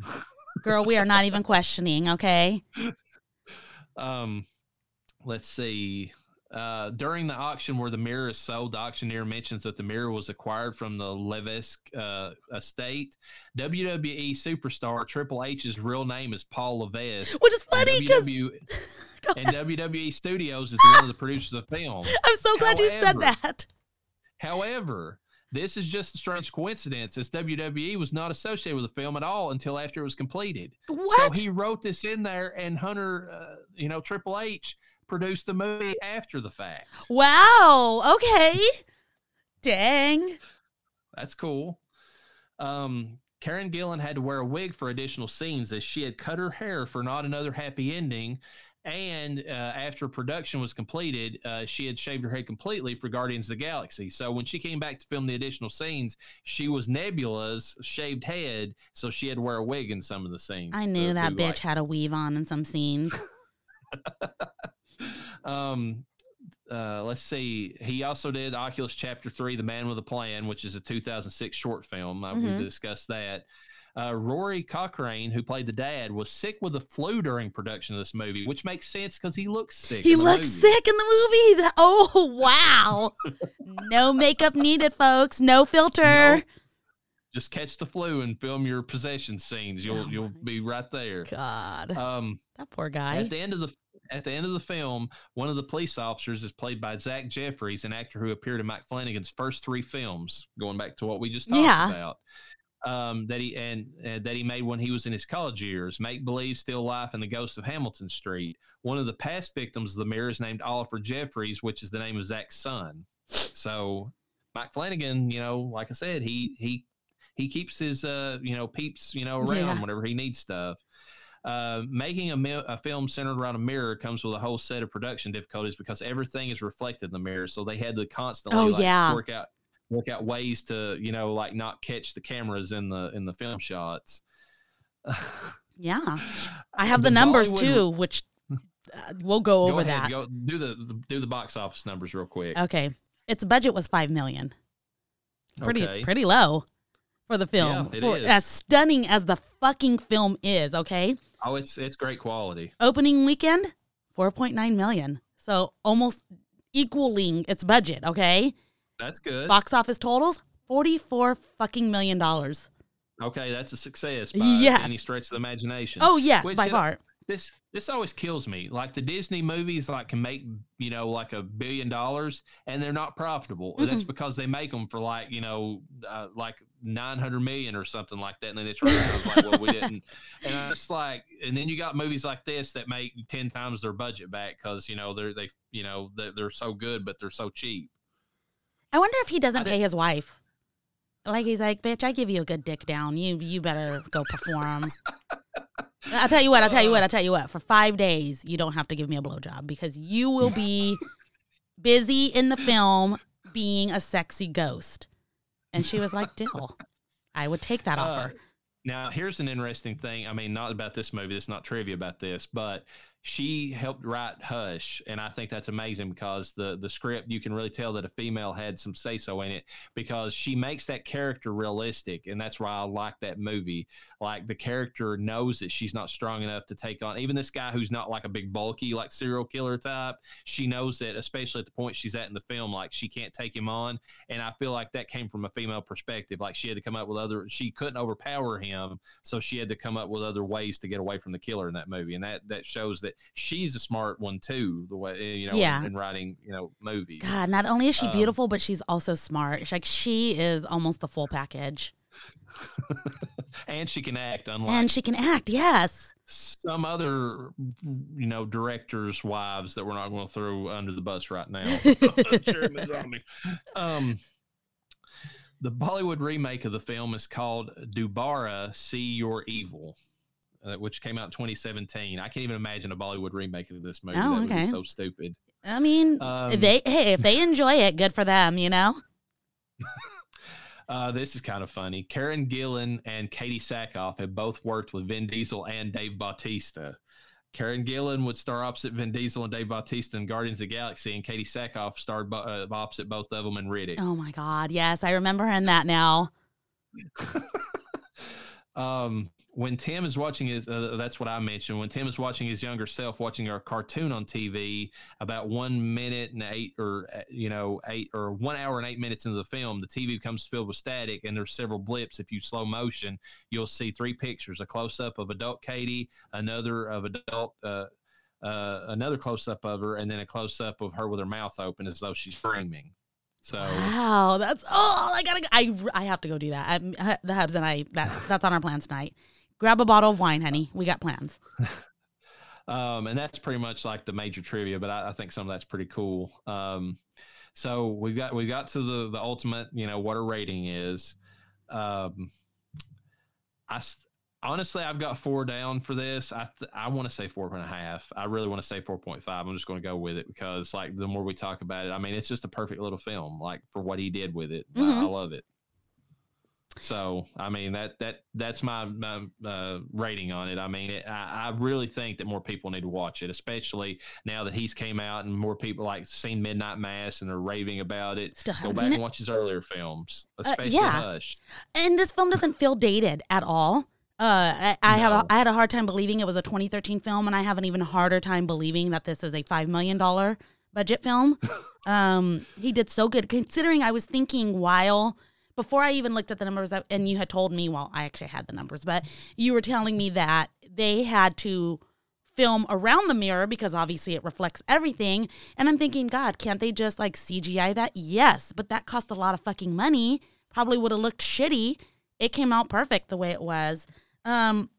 Girl, we are not even questioning, okay? Um let's see. Uh, during the auction where the mirror is sold, the auctioneer mentions that the mirror was acquired from the Levesque uh, estate. WWE superstar Triple H's real name is Paul Levesque. Which is funny because. and WWE Studios is one of the producers of film. I'm so glad however, you said that. However, this is just a strange coincidence as WWE was not associated with the film at all until after it was completed. What? So he wrote this in there, and Hunter, uh, you know, Triple H produced the movie after the fact. Wow. Okay. Dang. That's cool. Um, Karen Gillan had to wear a wig for additional scenes as she had cut her hair for not another happy ending. And uh, after production was completed, uh, she had shaved her head completely for Guardians of the Galaxy. So when she came back to film the additional scenes, she was Nebula's shaved head, so she had to wear a wig in some of the scenes. I knew that bitch like... had a weave on in some scenes. Um, uh, let's see. He also did Oculus Chapter Three, The Man with a Plan, which is a 2006 short film. Mm-hmm. We discussed that. Uh, Rory Cochrane, who played the dad, was sick with the flu during production of this movie, which makes sense because he looks sick. He looks movie. sick in the movie. Oh wow! no makeup needed, folks. No filter. Just catch the flu and film your possession scenes. You'll oh you'll be right there. God. Um, that poor guy. At the end of the at the end of the film, one of the police officers is played by Zach Jeffries, an actor who appeared in Mike Flanagan's first three films, going back to what we just talked yeah. about. Um, that he and uh, that he made when he was in his college years, Make Believe, Still Life, and The Ghost of Hamilton Street. One of the past victims of the mirror is named Oliver Jeffries, which is the name of Zach's son. So Mike Flanagan, you know, like I said, he he he keeps his uh you know peeps you know around yeah. whenever he needs stuff. Uh, making a, mi- a, film centered around a mirror comes with a whole set of production difficulties because everything is reflected in the mirror. So they had to constantly oh, like, yeah. work out work out ways to you know like not catch the cameras in the in the film shots. yeah, I have the, the numbers Bollywood, too, which uh, we'll go, go over ahead, that. Go, do the, the do the box office numbers real quick. Okay, its budget was five million. Pretty okay. pretty low for the film. Yeah, it for is. as stunning as the fucking film is, okay? Oh, it's it's great quality. Opening weekend, 4.9 million. So almost equaling its budget, okay? That's good. Box office totals, 44 fucking million dollars. Okay, that's a success by Yes. any stretch of the imagination. Oh, yes, Which, by far. This this always kills me. Like the Disney movies, like can make you know like a billion dollars, and they're not profitable. And That's because they make them for like you know uh, like nine hundred million or something like that, and then it's like, well, we didn't. And it's like, and then you got movies like this that make ten times their budget back because you know they're they you know they're, they're so good, but they're so cheap. I wonder if he doesn't pay his wife. Like he's like, bitch, I give you a good dick down. You you better go perform. I'll tell you what, I'll tell you what, I'll tell you what. For five days, you don't have to give me a blowjob because you will be busy in the film being a sexy ghost. And she was like, Dill, I would take that Uh, offer. Now, here's an interesting thing. I mean, not about this movie. It's not trivia about this, but she helped write Hush, and I think that's amazing because the the script you can really tell that a female had some say so in it because she makes that character realistic, and that's why I like that movie. Like the character knows that she's not strong enough to take on even this guy who's not like a big bulky like serial killer type. She knows that, especially at the point she's at in the film, like she can't take him on, and I feel like that came from a female perspective. Like she had to come up with other, she couldn't overpower him, so she had to come up with other ways to get away from the killer in that movie, and that that shows that she's a smart one too. The way you know, Yeah. in, in writing you know movies. God, not only is she um, beautiful, but she's also smart. Like she is almost the full package. and she can act, unlike And she can act, yes. some other you know directors' wives that we're not going to throw under the bus right now. Um, the Bollywood remake of the film is called Dobaara See Your Evil, uh, which came out in 2017. I can't even imagine a Bollywood remake of this movie. Oh, that would okay. be so stupid. I mean, Um, if they hey, if they enjoy it, good for them, you know? Uh, this is kind of funny. Karen Gillan and Katee Sackhoff have both worked with Vin Diesel and Dave Bautista. Karen Gillan would star opposite Vin Diesel and Dave Bautista in Guardians of the Galaxy, and Katee Sackhoff starred uh, opposite both of them in Riddick. Oh my God. Yes, I remember her in that now. um, when Tim is watching his, uh, that's what I mentioned. When Tim is watching his younger self, watching a cartoon on TV, about one minute and eight, or uh, you know, eight or one hour and eight minutes into the film, the TV becomes filled with static, and there's several blips. If you slow motion, you'll see three pictures: a close up of adult Katie, another of adult. Uh, uh, another close up of her, and then a close up of her with her mouth open as though she's screaming. So Wow, that's oh, I gotta, I, I have to go do that. I, the hubs and I, that that's on our plans tonight. Grab a bottle of wine, honey. We got plans. Um, and that's pretty much like the major trivia, but I, I think some of that's pretty cool. Um, so we've got we got to the the ultimate, you know, what a rating is. Um, I honestly, I've got four down for this. I th- I want to say four and a half. I really want to say four point five. I'm just going to go with it because, like, the more we talk about it, I mean, it's just a perfect little film. Like for what he did with it, I- I, Mhm. love it. So, I mean that that that's my, my uh, rating on it. I mean, it, I, I really think that more people need to watch it, especially now that he's came out and more people like seen Midnight Mass and are raving about it. Still Go back and it? watch his earlier films, Uh, especially yeah. Hush. And this film doesn't feel dated at all. Uh, I, I have No. a, I had a hard time believing it was a 2013 film, and I have an even harder time believing that this is a five million dollar budget film. um, he did so good considering I was thinking while before I even looked at the numbers, and you had told me, well, I actually had the numbers, but you were telling me that they had to film around the mirror because obviously it reflects everything. And I'm thinking, God, can't they just like CGI that? Yes, but that cost a lot of fucking money. Probably would have looked shitty. It came out perfect the way it was. Um,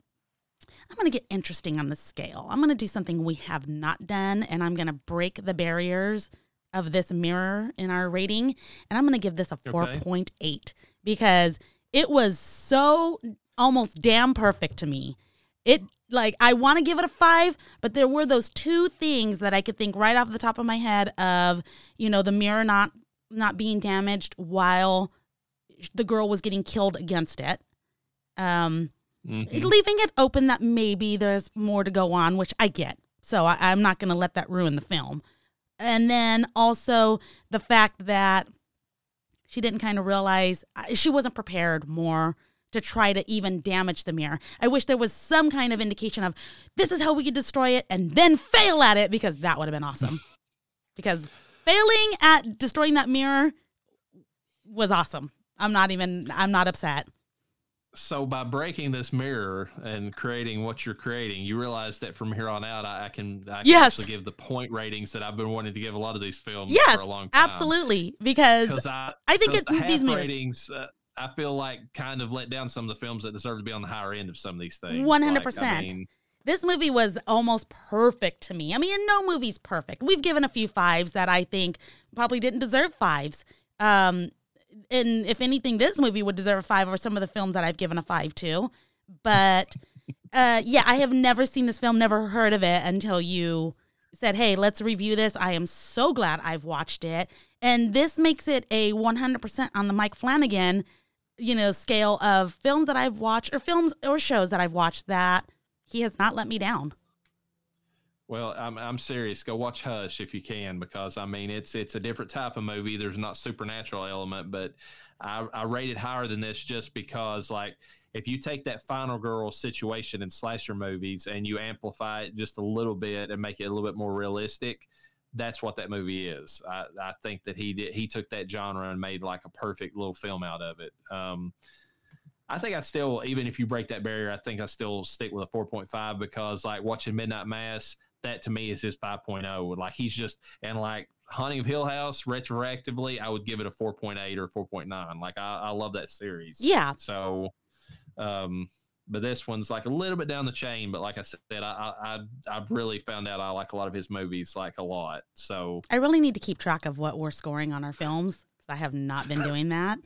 I'm going to get interesting on the scale. I'm going to do something we have not done, and I'm going to break the barriers of this mirror in our rating. And I'm going to give this a Okay. 4.8 because it was so almost damn perfect to me. It like I want to give it a five, but there were those two things that I could think right off the top of my head of, you know, the mirror not not being damaged while the girl was getting killed against it. Um, Mhm. leaving it open that maybe there's more to go on, which I get. So I, I'm not going to let that ruin the film. And then also the fact that she didn't kind of realize uh, she wasn't prepared more to try to even damage the mirror. I wish there was some kind of indication of this is how we could destroy it and then fail at it because that would have been awesome. because failing at destroying that mirror was awesome. I'm not even I'm not upset. So by breaking this mirror and creating what you're creating, you realize that from here on out, I, I can, I can Yes. actually give the point ratings that I've been wanting to give a lot of these films Yes, for a long time. absolutely. Because I, I think 'cause it, the these ratings, uh, I feel like kind of let down some of the films that deserve to be on the higher end of some of these things. 100%. Like, I mean, this movie was almost perfect to me. I mean, no movie's perfect. We've given a few fives that I think probably didn't deserve fives. Um, and if anything, this movie would deserve a five or some of the films that I've given a five to. But uh, yeah, I have never seen this film, never heard of it until you said, hey, let's review this. I am so glad I've watched it. And this makes it a 100% on the Mike Flanagan, you know, scale of films that I've watched or films or shows that I've watched that he has not let me down. Well, I'm I'm serious. Go watch Hush if you can, because I mean it's it's a different type of movie. There's not supernatural element, but I, I rate it higher than this just because like if you take that final girl situation in slasher movies and you amplify it just a little bit and make it a little bit more realistic, that's what that movie is. I, I think that he did he took that genre and made like a perfect little film out of it. Um, I think I still, even if you break that barrier, I think I still stick with a 4.5 because, like, watching Midnight Mass, that to me is his 5.0. Like, he's just, and like Hunting of Hill House, retroactively, I would give it a 4.8 or 4.9. Like, I, I love that series. Yeah. So, um, but this one's like a little bit down the chain. But like I said, I, I, I I've really found out I like a lot of his movies, like a lot. So I really need to keep track of what we're scoring on our films because I have not been doing that.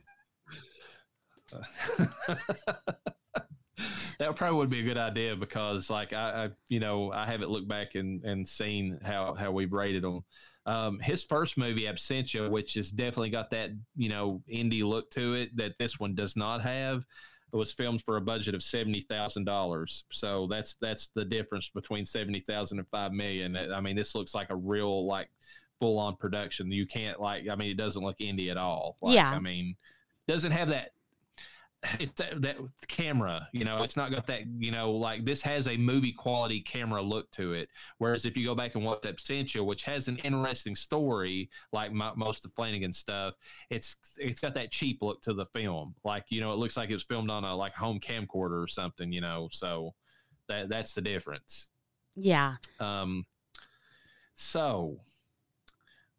that probably would be a good idea because like I, I you know i haven't looked back and and seen how how we've rated them. Um his first movie absentia which has definitely got that you know indie look to it that this one does not have it was filmed for a budget of seventy thousand dollars. So that's that's the difference between seventy thousand and five million. I mean this looks like a real like full on production. You can't like i mean it doesn't look indie at all. Like, Yeah. i mean doesn't have that it's that, that camera you know it's not got that you know like this has a movie quality camera look to it. Whereas if you go back and watch absentia which has an interesting story like mo most of flanagan stuff it's it's got that cheap look to the film. Like you know it looks like it was filmed on a like home camcorder or something you know so that that's the difference. Yeah. um so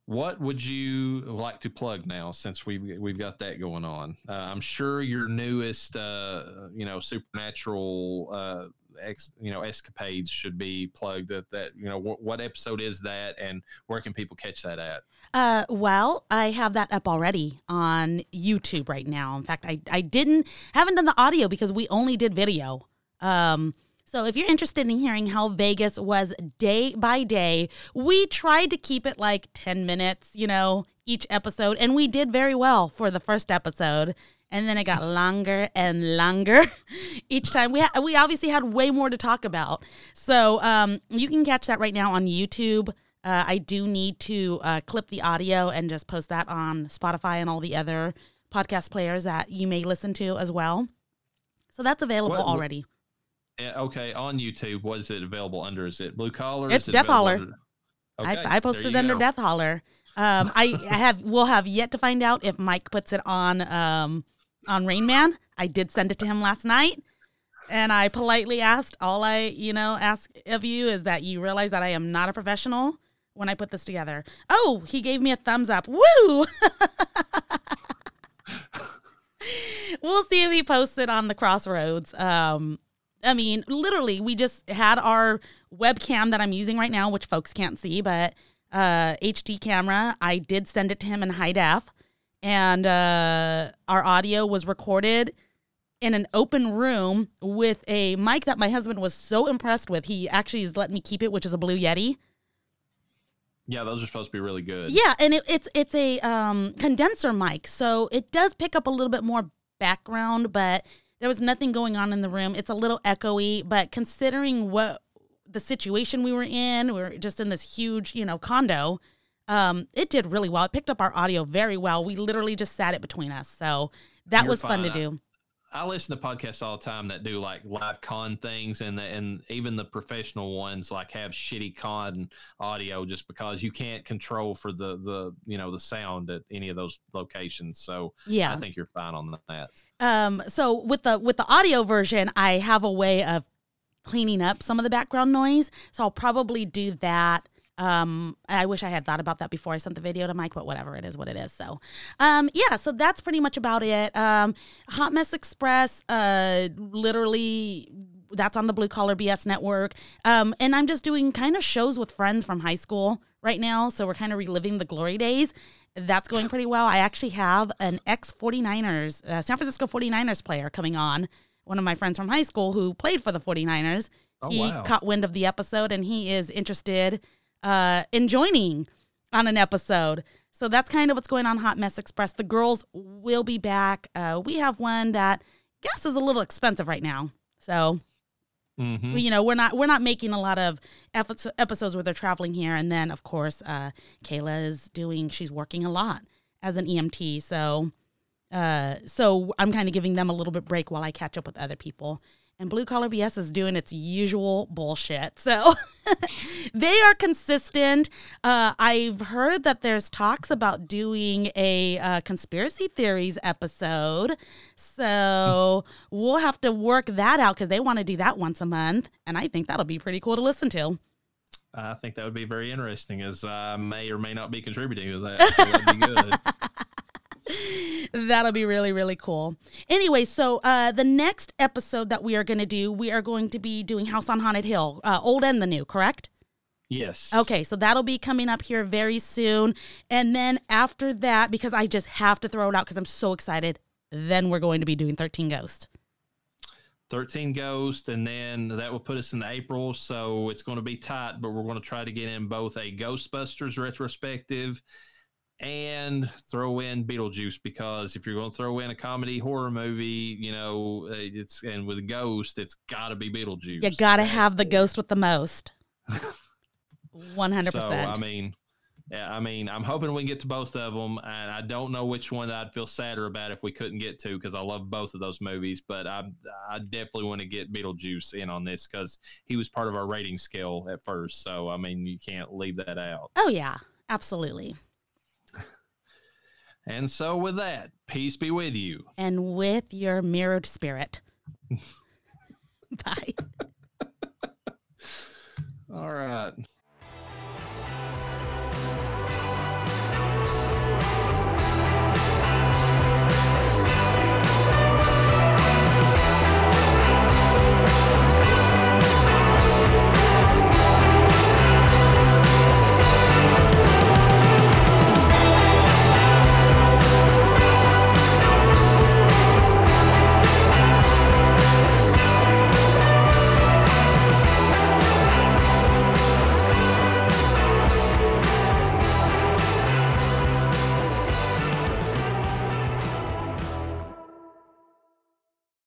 what would you like to plug now since we've we've got that going on? Uh, I'm sure your newest uh, you know supernatural uh, ex, you know escapades should be plugged. That that you know wh- what episode is that and where can people catch that at? Uh, well, I have that up already on YouTube right now. In fact, I, I didn't haven't done the audio because we only did video. Um, so if you're interested in hearing how Vegas was day by day, we tried to keep it like 10 minutes, you know, each episode, and we did very well for the first episode. And then it got longer and longer each time. We ha- we obviously had way more to talk about. So um, you can catch that right now on YouTube. Uh, I do need to uh, clip the audio and just post that on Spotify and all the other podcast players that you may listen to as well. So that's available What- what- already. Uh, Okay, on YouTube, what is it available under? Is it Blue Collar? It's Is it Death Holler. under- Okay, I, I posted under go. Death Holler. Um, I, I have will have yet to find out if Mike puts it on um, on Rain Man. I did send it to him last night, and I politely asked. All I you know ask of you is that you realize that I am not a professional when I put this together. Oh, he gave me a thumbs up. Woo! we'll see if he posts it on the Crossroads. Um, I mean, literally, we just had our webcam that I'm using right now, which folks can't see, but uh, HD camera. I did send it to him in high def, and uh, our audio was recorded in an open room with a mic that my husband was so impressed with. He actually is letting me keep it, which is a Blue Yeti. Yeah, those are supposed to be really good. Yeah, and it, it's it's a um, condenser mic, so it does pick up a little bit more background, but there was nothing going on in the room. It's a little echoey, but considering what the situation we were in, we were just in this huge, you know, condo. Um, it did really well. It picked up our audio very well. We literally just sat it between us, so that You're was fun to do. I listen to podcasts all the time that do like live con things, and the, and even the professional ones like have shitty con audio just because you can't control for the the you know the sound at any of those locations. So Yeah. I think you're fine on that. Um, so with the with the audio version, I have a way of cleaning up some of the background noise. So I'll probably do that. Um, I wish I had thought about that before I sent the video to Mike, but whatever, it is what it is. So, um, yeah, so that's pretty much about it. Um, Hot Mess Express, uh, literally, that's on the Blue Collar BS network. Um, and I'm just doing kind of shows with friends from high school right now. So we're kind of reliving the glory days. That's going pretty well. I actually have an ex 49ers, uh, San Francisco 49ers player coming on, one of my friends from high school who played for the 49ers. Oh, he wow. caught wind of the episode and he is interested uh, in joining on an episode. So that's kind of what's going on Hot Mess Express. The girls will be back. Uh, we have one that I guess is a little expensive right now. So hmm we- you know we're not we're not making a lot of episodes where they're traveling here and then of course uh kayla is doing she's working a lot as an emt so uh so i'm kind of giving them a little bit break while i catch up with other people and blue collar bs is doing its usual bullshit so they are consistent uh i've heard that there's talks about doing a uh, conspiracy theories episode so we'll have to work that out because they want to do that once a month. And I think that'll be pretty cool to listen to. I think that would be very interesting, as I may or may not be contributing to that. So that'd be good. That'll be really, really cool. Anyway, so uh, the next episode that we are going to do, we are going to be doing House on Haunted Hill, uh, old and the new, correct? Yes. Okay, so that'll be coming up here very soon. And then after that, because I just have to throw it out because I'm so excited, then we're going to be doing 13 Ghost. 13 Ghost, and then that will put us in April. So it's going to be tight, but we're going to try to get in both a Ghostbusters retrospective and throw in Beetlejuice because if you're going to throw in a comedy horror movie, you know, it's and with a ghost, it's got to be Beetlejuice. You got to have the ghost with the most. 100%. So I mean, yeah, I mean, I'm hoping we can get to both of them, and I don't know which one I'd feel sadder about if we couldn't get to because I love both of those movies. But I, I definitely want to get Beetlejuice in on this because he was part of our rating scale at first. So I mean, you can't leave that out. oh, yeah, absolutely. And so, with that, peace be with you. And with your mirrored spirit. Bye. All right.